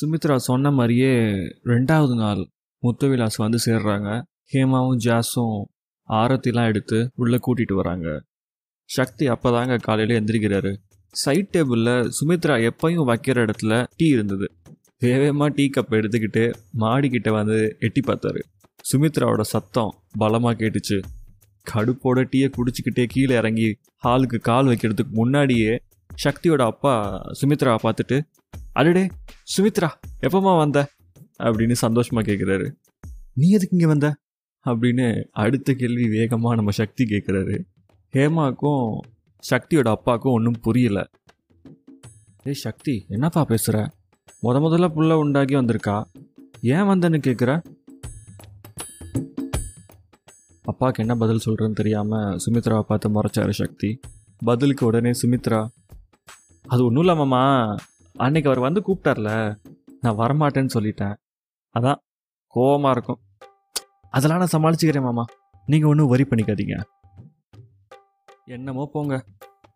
சுமித்ரா சொன்ன மாதிரியே ரெண்டாவது நாள் முத்துவிலாஸ் வந்து சேர்றாங்க. ஹேமாவும் ஜாஸும் ஆரத்திலாம் எடுத்து உள்ளே கூட்டிகிட்டு வராங்க. சக்தி அப்போ தாங்க காலையில் எந்திரிக்கிறாரு. சைட் டேபிளில் சுமித்ரா எப்பயும் வைக்கிற இடத்துல டீ இருந்தது. வேகமாக டீ கப் எடுத்துக்கிட்டு மாடிக்கிட்ட வந்து எட்டி பார்த்தாரு. சுமித்ராவோட சத்தம் பலமாக கேட்டுச்சு. கடுப்போட டீயை குடிச்சிக்கிட்டே கீழே இறங்கி ஹாலுக்கு கால் வைக்கிறதுக்கு முன்னாடியே சக்தியோட அப்பா சுமித்ராவை பார்த்துட்டு அடடே சுமித்ரா எப்பமா வந்த? அப்படின்னு சந்தோஷமாக கேட்குறாரு நீ எதுக்கு இங்கே வந்த? அப்படின்னு அடுத்த கேள்வி வேகமாக நம்ம சக்தி கேட்குறாரு ஹேமாக்கும் சக்தியோட அப்பாவுக்கும் ஒன்றும் புரியல. ஏய் சக்தி என்னப்பா பேசுகிற முத முதல்ல புள்ள உண்டாகி வந்திருக்கா? ஏன் வந்தேன்னு கேட்குற அப்பாவுக்கு என்ன பதில் சொல்கிறேன்னு தெரியாமல் சுமித்ராவை பார்த்து முறைச்சாரு சக்தி. பதிலுக்கு உடனே சுமித்ரா அது ஒன்றும் இல்லாமம்மா அன்னைக்கு அவர் வந்து கூப்பிட்டார்ல நான் வரமாட்டேன்னு சொல்லிட்டேன். அதான் கோவமாக இருக்கும். அதெல்லாம் நான் சமாளிச்சுக்கிறேன் மாமா. நீங்கள் ஒன்றும் வரி பண்ணிக்காதீங்க. என்னமோ போங்க.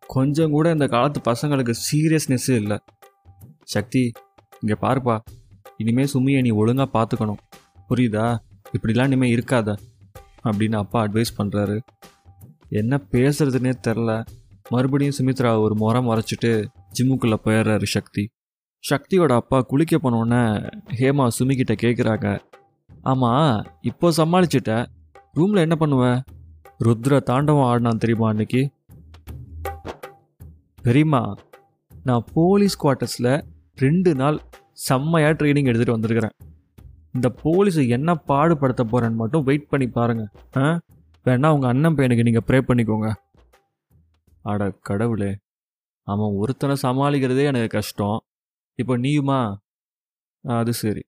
கொஞ்சம் கூட இந்த காலத்து பசங்களுக்கு சீரியஸ்னஸ்ஸு இல்லை. சக்தி இங்கே பாருப்பா. இனிமேல் சுமியை நீ ஒழுங்காக பார்த்துக்கணும் புரியுதா? இப்படிலாம் இனிமேல் இருக்காத. அப்படின்னு அப்பா அட்வைஸ் பண்ணுறாரு என்ன பேசுறதுனே தெரில. மறுபடியும் சுமித்ரா ஒரு முறை முறைச்சிட்டு ஜிம்முக்குள்ளே போயிடுறாரு சக்தி. சக்தியோட அப்பா குளிக்க போனோடனே ஹேமா சுமிக்கிட்ட கேட்குறாங்க ஆமாம் இப்போ சமாளிச்சிட்ட. ரூமில் என்ன பண்ணுவ? ருத்ர தாண்டவம் ஆடினான் தெரியுமா அன்னைக்கு? பெரியம்மா நான் போலீஸ் குவார்ட்டர்ஸில் ரெண்டு நாள் செம்மையாக ட்ரைனிங் எடுத்துகிட்டு வந்திருக்கிறேன். இந்த போலீஸை என்ன பாடுபடுத்த போகிறேன்னு மட்டும் வெயிட் பண்ணி பாருங்கள் ஆ? வேணா உங்கள் அண்ணன் பையனுக்கு நீங்கள் ப்ரே பண்ணிக்கோங்க. அட கடவுளே அவன் ஒருத்தனை சமாளிக்கிறதே எனக்கு கஷ்டம். இப்போ நீயுமா? அது சரி.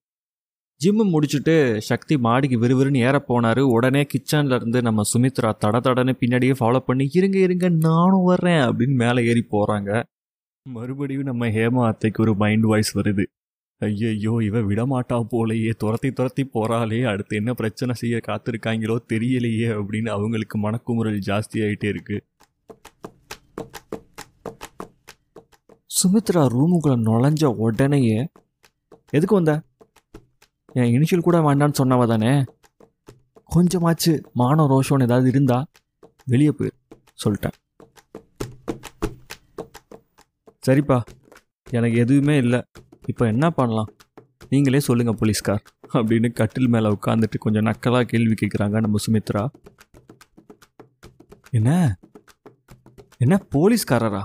ஜிம்மு முடிச்சுட்டு சக்தி மாடிக்கு விறுவிறுன்னு ஏற போனார். உடனே கிச்சன்லேருந்து நம்ம சுமித்ரா தட தடன்னு பின்னாடியே ஃபாலோ பண்ணி இருங்க இருங்க நானும் வர்றேன் அப்படின்னு மேலே ஏறி போகிறாங்க மறுபடியும் நம்ம ஹேமா அத்தைக்கு ஒரு மைண்ட் வாய்ஸ் வருது. ஐயையோ இவ விடமாட்டா போலையே. துரத்தி துரத்தி போகிறாளே அடுத்து என்ன பிரச்சனை செய்ய காத்திருக்காங்களோ தெரியலையே அப்படின்னு அவங்களுக்கு மனக்குமுறல் ஜாஸ்தி இருக்குது சுமித்ரா ரூமுக்குள்ளே நுழைஞ்ச உடனேயே எதுக்கு வந்த? என் இனிஷியல் கூட வேண்டான்னு சொன்னவ தானே? கொஞ்சமாச்சு மானம் ரோஷம்னு ஏதாவது இருந்தா வெளியே போயிரு சொல்லிட்டேன். சரிப்பா எனக்கு எதுவுமே இல்லை. இப்போ என்ன பண்ணலாம்? நீங்களே சொல்லுங்கள் போலீஸ்கார் அப்படின்னு கட்டில் மேலே உட்காந்துட்டு கொஞ்சம் நக்கலாக கேள்வி கேட்குறாங்க நம்ம சுமித்ரா. என்ன? என்ன போலீஸ்காரரா?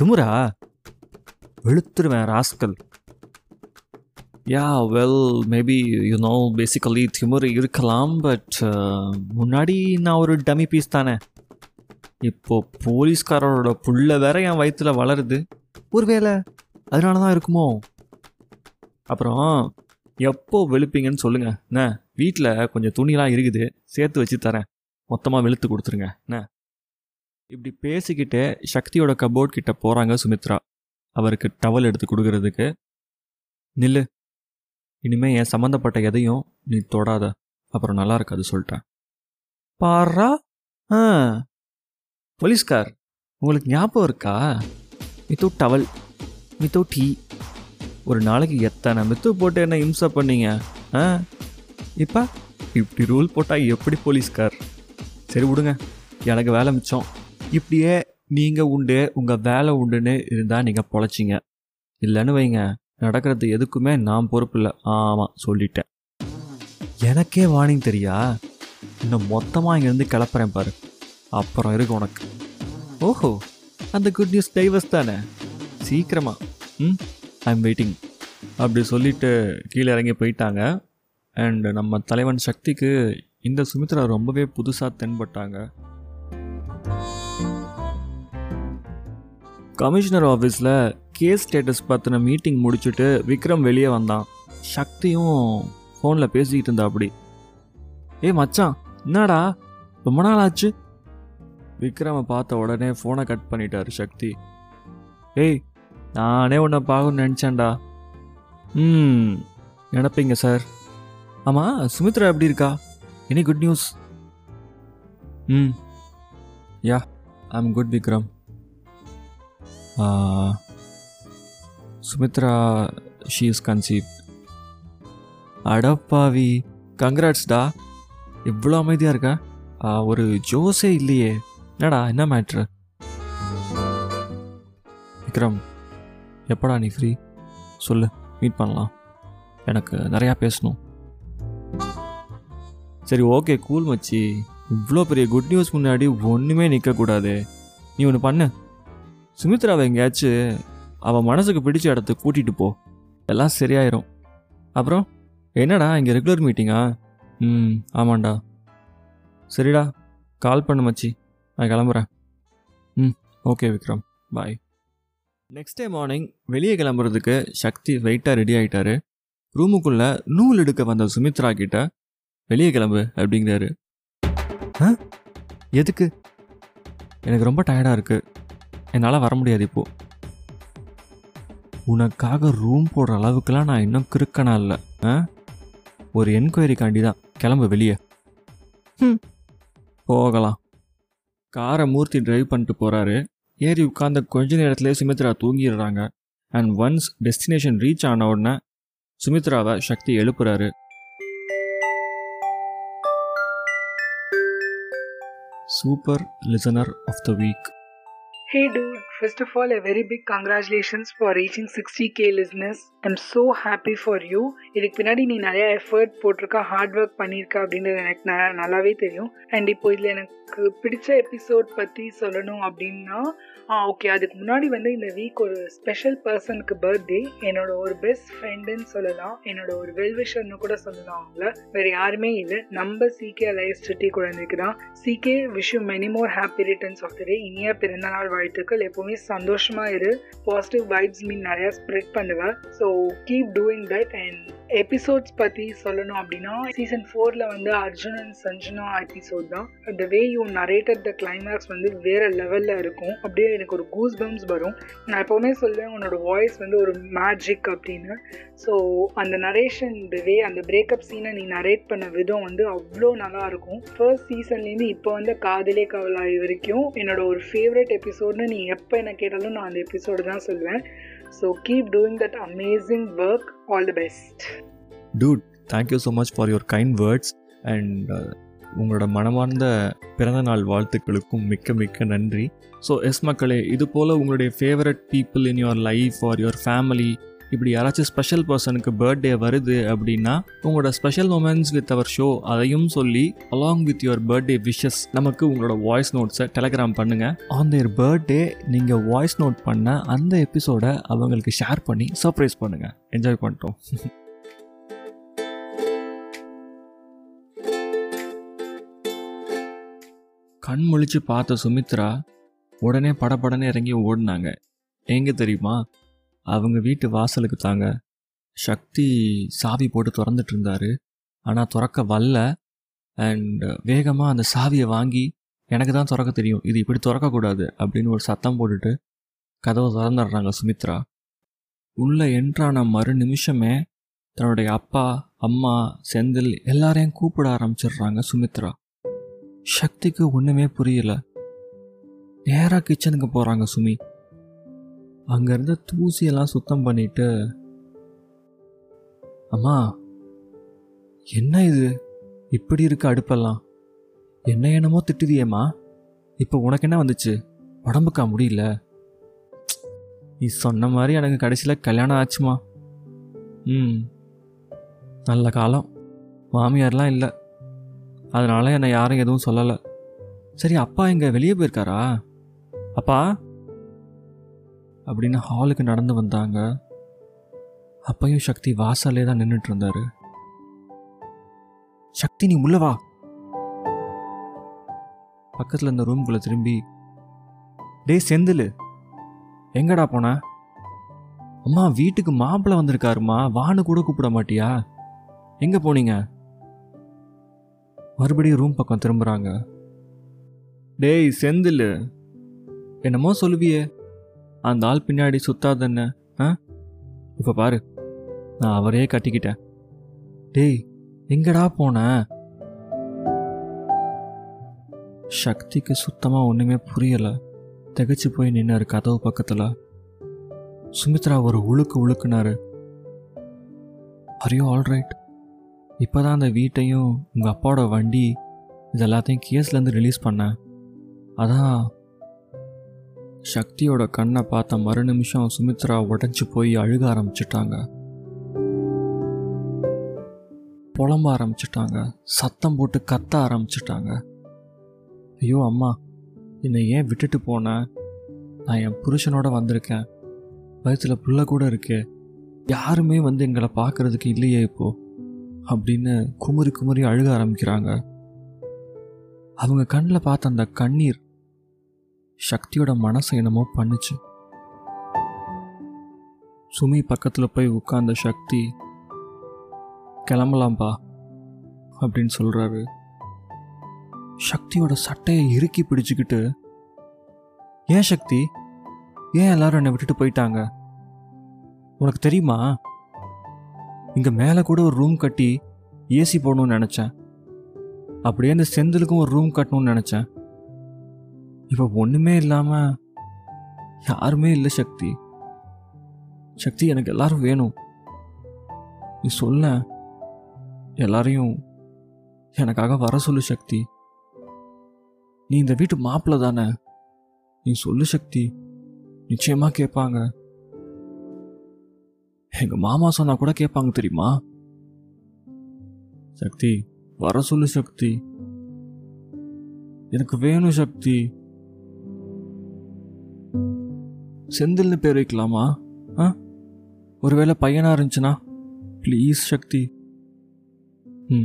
துமுறா? வெளுத்துருவேன் rascal. Yeah well maybe you know basically திமுரு இருக்கலாம் பட் uh, முன்னாடி நான் ஒரு டமி பீஸ் தானே. இப்போ போலீஸ்காரரோட புள்ள வேற என் வயிற்றுல வளருது. ஒருவேளை அதனால தான் இருக்குமோ? அப்புறம் எப்போ வெளுப்பீங்கன்னு சொல்லுங்க. என்ன வீட்டில் கொஞ்சம் துணிலாம் இருக்குது சேர்த்து வச்சு தரேன். மொத்தமாக வெளுத்து கொடுத்துருங்க. என்ன? இப்படி பேசிக்கிட்டே சக்தியோட கபோர்ட் கிட்ட போகிறாங்க சுமித்ரா. அவருக்கு டவல் எடுத்து கொடுக்கறதுக்கு. நில்லு. இனிமே என் சம்மந்தப்பட்ட எதையும் நீ தொடாத. அப்புறம் நல்லா இருக்காது சொல்லிட்டேன் பாரா ஆ. போலீஸ்கார் உங்களுக்கு ஞாபகம் இருக்கா? மித்து டவல் மித்து டீ. ஒரு நாளைக்கு எத்தனை மித்து போட்டு என்ன இம்சை பண்ணீங்க? ஆ? இப்போ இப்படி ரூல் போட்டால் எப்படி போலீஸ்கார்? சரி விடுங்க. எனக்கு வேலை மிச்சம். இப்படியே நீங்கள் உண்டு உங்கள் வேலை உண்டுன்னு இருந்தால் நீங்கள் பொழைச்சிங்க. இல்லைன்னு வைங்க நடக்கிறது எதுக்குமே நான் பொறுப்பு இல்லை. ஆமாம் சொல்லிட்டேன். எனக்கே வார்னிங் தெரியா? இன்னும் மொத்தமாக இங்கேருந்து கிளப்புறேன் பாரு. அப்புறம் இருக்கு உனக்கு. ஓஹோ அந்த குட் நியூஸ் டைவர்ஸ் தானே? சீக்கிரமா. ம் ஐ எம் வெயிட்டிங் அப்படி சொல்லிட்டு கீழே இறங்கி போயிட்டாங்க. அண்ட் நம்ம தலைவன் சக்திக்கு இந்த சுமித்ரா ரொம்பவே புதுசாக தென்பட்டாங்க. கமிஷனர் ஆஃபீஸில் கேஸ் ஸ்டேட்டஸ் பற்றின மீட்டிங் முடிச்சுட்டு விக்ரம் வெளியே வந்தான். சக்தியும் ஃபோனில் பேசிக்கிட்டு இருந்தா அப்படி ஏய் மச்சான் என்னடா? ரொம்ப நாள் ஆச்சு. விக்ரமை பார்த்த உடனே ஃபோனை கட் பண்ணிட்டாரு சக்தி. ஏய் நானே உன்னை பார்க்கணும்னு நினச்சேன்டா. ம் நினப்பீங்க சார். ஆமாம் சுமித்ரா எப்படி இருக்கா? எனி குட் நியூஸ் ம். Yeah I am good Vikram. Sumitra she is conceive அடப்பாவி கங்க்ராட்ஸ்டா இவ்வளோ அமைதியாக இருக்க ஒரு ஜோஸே இல்லையே என்னடா என்ன மேட்ரு விக்ரம் எப்படா நீ ஃப்ரீ சொல்லு மீட் பண்ணலாம் எனக்கு நிறையா பேசணும் சரி ஓகே கூல் மச்சி இவ்வளோ பெரிய குட் நியூஸ் முன்னாடி ஒன்றுமே நிற்கக்கூடாது நீ ஒன்று பண்ணு சுமித்ராவை எங்கேயாச்சும் அவள் மனசுக்கு பிடிச்ச இடத்துக்கு கூட்டிகிட்டு போ. எல்லாம் சரியாயிரும். அப்புறம் என்னடா இங்கே ரெகுலர் மீட்டிங்கா ம் ஆமாண்டா. சரிடா கால் பண்ணு மச்சி. நான் கிளம்புறேன். ம் okay Vikram. Bye next day morning வெளியே கிளம்புறதுக்கு சக்தி வெயிட்டாக ரெடி ஆகிட்டாரு ரூமுக்குள்ளே நூல் எடுக்க வந்த சுமித்ரா கிட்ட வெளியே கிளம்பு அப்படிங்கிறாரு. ஆ? எதுக்கு? எனக்கு ரொம்ப டயர்டாக இருக்குது என்னால் வர முடியாது இப்போ. உனக்காக ரூம் போடுற அளவுக்குலாம் நான் இன்னும் கிறுக்கனா இல்லை. ஆ? ஒரு என்கொயரிக்காண்டி தான் கிளம்பு வெளியே. ம் போகலாம். காரை மூர்த்தி டிரைவ் பண்ணிட்டு போகிறாரு ஏறி உட்கார்ந்த கொஞ்ச நேரத்திலே சுமித்ரா தூங்கிடுறாங்க. அண்ட் ஒன்ஸ் டெஸ்டினேஷன் ரீச் ஆன உடனே சுமித்ராவை சக்தி எழுப்புறாரு. Super listener of the week Hey dude, first of all, a very big congratulations for reaching 60k listeners. I'm so happy for you இதுக்கு பின்னாடி நீ நிறையா எஃபர்ட் போட்டிருக்க ஹார்ட் ஒர்க் பண்ணியிருக்க அப்படின்றது எனக்கு ந- நல்லாவே தெரியும். அண்ட் இப்போ இதில் எனக்கு பிடிச்ச எபிசோட் பற்றி சொல்லணும் அப்படின்னா ஆ ஓகே அதுக்கு முன்னாடி வந்து இந்த வீக் ஒரு ஸ்பெஷல் பர்சனுக்கு பர்த்டே என்னோட ஒரு பெஸ்ட் ஃப்ரெண்டுன்னு சொல்லலாம். என்னோட ஒரு வெல்விஷர்னு கூட சொல்லலாம் அவங்கள. வேறு யாருமே இல்லை. நம்ம சிகே லைஃப் சிட்டி குழந்தைக்கு தான். CK wish you many more happy returns of the day இனிய பிறந்தநாள் வாழ்த்துக்கள். எப்போவுமே சந்தோஷமா இரு. பாசிட்டிவ் வைப்ஸ் மீன் நிறையா ஸ்ப்ரெட் பண்ணுவேன் so keep doing that and episodes பற்றி சொல்லணும் அப்படின்னா சீசன் ஃபோரில் வந்து அர்ஜுன் அண்ட் சஞ்சனா எபிசோட் தான். The way you narrated the climax வந்து வேறு லெவலில் இருக்கும். அப்படியே எனக்கு ஒரு கூஸ் பம்ஸ் வரும். நான் எப்போவுமே சொல்லுவேன் உன்னோட வாய்ஸ் வந்து ஒரு மேஜிக் அப்படின்னு. ஸோ அந்த நரேஷன் த வே அந்த பிரேக்கப் சீனை நீ நரேட் பண்ண விதம் வந்து அவ்வளோ நல்லா இருக்கும். ஃபர்ஸ்ட் சீசன்லேருந்து இப்போ வந்து காதலே கவலாய் வரைக்கும் என்னோட ஒரு ஃபேவரட் எபிசோட்னு நீ எப்போ என்ன கேட்டாலும் நான் அந்த எபிசோடு தான் சொல்லுவேன். So keep doing that amazing work all the best dude thank you so much for your kind words and உங்களோட மனமார்ந்த பிறந்தநாள் வாழ்த்துக்களுக்கும் மிக்க மிக்க நன்றி. ஸோ எஸ் மக்களே இது போல் உங்களுடைய favourite people in your life or your family இப்படி யாராச்சும் ஸ்பெஷல் பர்சனுக்கு பர்த்டே வருது அப்படின்னா உங்களோட special moments with our show அதையும் சொல்லி along with your birthday wishes நமக்கு உங்களோட வாய்ஸ் நோட்ஸை டெலகிராம் பண்ணுங்க. ஆன் தேர் பர்த்டே நீங்கள் வாய்ஸ் நோட் பண்ண அந்த எபிசோடை அவங்களுக்கு ஷேர் பண்ணி சர்ப்ரைஸ் பண்ணுங்க. என்ஜாய் பண்ணிட்டோம். கண் முழிச்சு பார்த்த சுமித்ரா உடனே படபடன்னு இறங்கி ஓடினாங்க. எங்கே தெரியுமா? அவங்க வீட்டு வாசலுக்கு தாங்க. சக்தி சாவி போட்டு திறந்துட்டு இருந்தாரு. ஆனால் திறக்க வரல. அண்ட் வேகமாக அந்த சாவியை வாங்கி எனக்கு தான் திறக்க தெரியும். இது இப்படி திறக்கக்கூடாது. அப்படின்னு ஒரு சத்தம் போட்டுட்டு கதவை திறந்துடுறாங்க சுமித்ரா. உள்ளே என்ட்ரான மறு நிமிஷமே தன்னுடைய அப்பா அம்மா செந்தில் எல்லாரையும் கூப்பிட ஆரம்பிச்சிடுறாங்க சுமித்ரா. சக்திக்கு ஒன்றுமே புரியல. நேராக கிச்சனுக்கு போகிறாங்க சுமி. அங்கேருந்து தூசியெல்லாம் சுத்தம் பண்ணிட்டு அம்மா என்ன இது? இப்படி இருக்கு அடுப்பெல்லாம்? என்ன என்னமோ திட்டுதியேம்மா? இப்போ உனக்கு என்ன வந்துச்சு? உடம்புக்கா முடியல? நீ சொன்ன மாதிரி எனக்கு கடைசியில் கல்யாணம் ஆச்சுமா? ம். நல்ல காலம். மாமியார்லாம் இல்லை. அதனால என்னை யாரும் எதுவும் சொல்லலை. சரி அப்பா இங்கே வெளியே போயிருக்காரா? அப்பா? அப்படின்னு ஹாலுக்கு நடந்து வந்தாங்க. அப்பையும் சக்தி வாசல்லே தான் நின்றுட்டு இருந்தாரு சக்தி நீ உள்ள வா. பக்கத்தில் இந்த ரூம்குள்ளே திரும்பி டேய் செந்தில் எங்கடா போன? அம்மா வீட்டுக்கு மாப்பிள்ளை வந்திருக்காருமா? வான்னு கூட கூப்பிட மாட்டியா? எங்கே போனீங்க? மறுபடியும் ரூம் பக்கம் திரும்புகிறாங்க டேய் செந்தில் என்னமோ சொல்லுவியே. அந்த ஆள் பின்னாடி சுத்தாதென்ன ஆ? இப்போ பாரு நான் அவரையே கட்டிக்கிட்டேன். டேய் எங்கடா போன? சக்திக்கு சுத்தமாக ஒன்றுமே புரியலை. திகச்சு போய் நின்னாரு கதவு பக்கத்தில். சுமித்ரா ஒரு உழுக்கு உழுக்குனாரு. அரியோ ஆல்ரைட் இப்போ தான் அந்த வீட்டையும் உங்கள் அப்பாவோட வண்டி இது எல்லாத்தையும் கேஸ்லேருந்து ரிலீஸ் பண்ணேன். அதான் சக்தியோட கண்ணை பார்த்த மறு நிமிஷம் சுமித்ரா உடஞ்சி போய் அழுக ஆரம்பிச்சிட்டாங்க. புலம்ப ஆரம்பிச்சிட்டாங்க. சத்தம் போட்டு கத்த ஆரம்பிச்சிட்டாங்க. ஐயோ அம்மா என்னை ஏன் விட்டுட்டு போன? நான் என் புருஷனோட வந்திருக்கேன். வயசில் புள்ள கூட இருக்கே. யாருமே வந்து எங்களை பார்க்கறதுக்கு இல்லையே இப்போ அப்படின்னு குமுறி குமுறி அழுக ஆரம்பிக்கிறாங்க. அவங்க கண்ணில் பார்த்த அந்த கண்ணீர் சக்தியோட மனசை என்னமோ பண்ணுச்சு. சுமி பக்கத்தில் போய் உட்கார்ந்த சக்தி கிளம்பலாம்பா அப்படின்னு சொல்கிறாரு சக்தியோட சட்டையை இறுக்கி பிடிச்சிக்கிட்டு ஏன் சக்தி? ஏன் எல்லாரும் என்னை விட்டுட்டு போயிட்டாங்க? உனக்கு தெரியுமா? இங்கே மேலே கூட ஒரு ரூம் கட்டி ஏசி போடணும்னு நினச்சேன். அப்படியே அந்த செந்திலுக்கும் ஒரு ரூம் கட்டணும்னு நினச்சேன். இப்போ ஒன்றுமே இல்லாமல் யாருமே இல்லை சக்தி. சக்தி எனக்கு எல்லாரும் வேணும். நீ சொல்ல எல்லாரையும் எனக்காக வர சொல்லு சக்தி. நீ இந்த வீட்டு மாப்பிள்ள தானே? நீ சொல்லு சக்தி. நிச்சயமாக கேட்பாங்க. எங்கள் மாமா சொன்னால் கூட கேட்பாங்க தெரியுமா? சக்தி வர சொல்லு சக்தி. எனக்கு வேணும் சக்தி. செந்தில்னு பேர் வைக்கலாமா? ஆ? ஒருவேளை பையனாக இருந்துச்சுன்னா? ப்ளீஸ் சக்தி. ம்.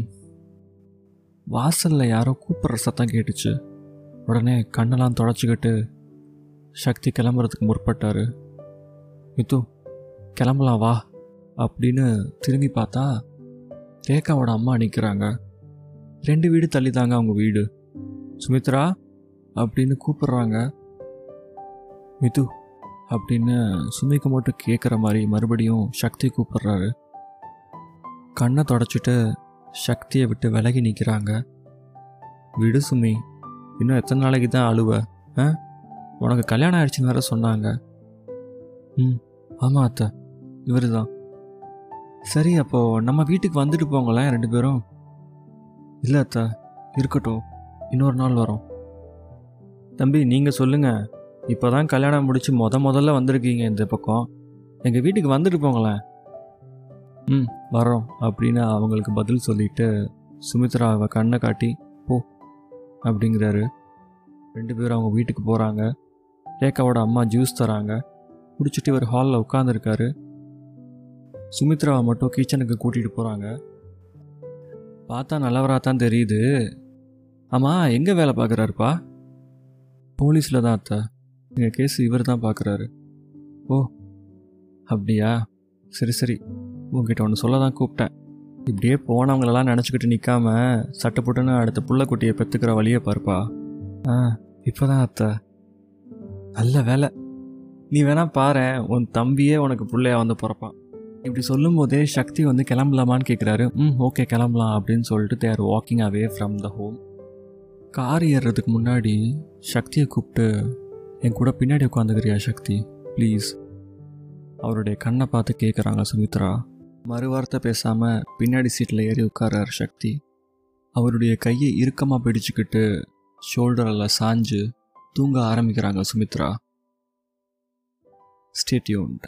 வாசலில் யாரோ கூப்பிட்ற சத்தம் கேட்டுச்சு. உடனே கண்ணெல்லாம் தொடச்சிக்கிட்டு சக்தி கிளம்புறதுக்கு முற்பட்டார். மித்து கிளம்பலாம் வா அப்படின்னு திரும்பி பார்த்தா ரேகாவோட அம்மா நிற்கிறாங்க ரெண்டு வீடு தள்ளி தாங்க அவங்க வீடு. சுமித்ரா அப்படின்னு கூப்பிடுறாங்க. மிது அப்படின்னு சுமிக்கு மட்டும் கேட்குற மாதிரி மறுபடியும் சக்தி கூப்பிடுறாரு. கண்ணை தொடச்சிட்டு சக்தியை விட்டு விலகி நிற்கிறாங்க விடு சுமி இன்னும் எத்தனை நாளைக்கு தான் அழுவ? ஆ? உனக்கு கல்யாணம் ஆயிடுச்சுன்னு வேற சொன்னாங்க. ம் ஆமாம் அத்தை இவர் தான் சரி அப்போது நம்ம வீட்டுக்கு வந்துட்டு போங்களேன் ரெண்டு பேரும். இல்லை அத்தா இருக்கட்டும் இன்னொரு நாள் வரோம். தம்பி நீங்கள் சொல்லுங்கள் இப்போ தான் கல்யாணம் முடித்து முத முதல்ல வந்திருக்கீங்க இந்த பக்கம். எங்கள் வீட்டுக்கு வந்துட்டு போங்களேன். ம் வரோம் அப்படின்னு அவங்களுக்கு பதில் சொல்லிட்டு சுமித்ரா கண்ணை காட்டி போ அப்படிங்கிறாரு. ரெண்டு பேரும் அவங்க வீட்டுக்கு போகிறாங்க ரேகாவோட அம்மா ஜூஸ் தராங்க. குடிச்சிட்டு இவர் ஹாலில் உட்காந்துருக்காரு சுமித்ராவை மட்டும் கிச்சனுக்கு கூட்டிகிட்டு போகிறாங்க பார்த்தா நல்லவராக தான் தெரியுது. ஆமாம் எங்கே வேலை பார்க்குறாருப்பா? போலீஸில் தான் அத்தை. எங்கள் கேஸ் இவர் தான் பார்க்குறாரு ஓ அப்படியா? சரி சரி. உங்ககிட்ட ஒன்று சொல்ல தான் கூப்பிட்டேன். இப்படியே போனவங்களெல்லாம் நினச்சிக்கிட்டு நிற்காம சட்டை போட்டுன்னு அடுத்த புள்ளக்குட்டியை பெற்றுக்கிற வழியை பார்ப்பா. ஆ இப்போ தான் அத்தை. நல்ல வேலை. நீ வேணா பாரு உன் தம்பியே உனக்கு பிள்ளையா வந்து பிறப்பான். இப்படி சொல்லும்போதே சக்தி வந்து கிளம்பலாமான்னு கேட்குறாரு ம் ஓகே கிளம்பலாம் அப்படின்னு சொல்லிட்டு they're walking away from the home car ஏறுறதுக்கு முன்னாடி சக்தியை கூப்பிட்டு என் கூட பின்னாடி உட்காந்துக்கிறியா சக்தி? ப்ளீஸ் அவருடைய கண்ணை பார்த்து கேட்குறாங்க சுமித்ரா. மறு வார்த்தை பேசாமல் பின்னாடி சீட்டில் ஏறி உட்கார்றார் சக்தி. அவருடைய கையை இறுக்கமாக பிடிச்சிக்கிட்டு ஷோல்டரில் சாஞ்சு தூங்க ஆரம்பிக்கிறாங்க சுமித்ரா. ஸ்டேட்யூன்ட்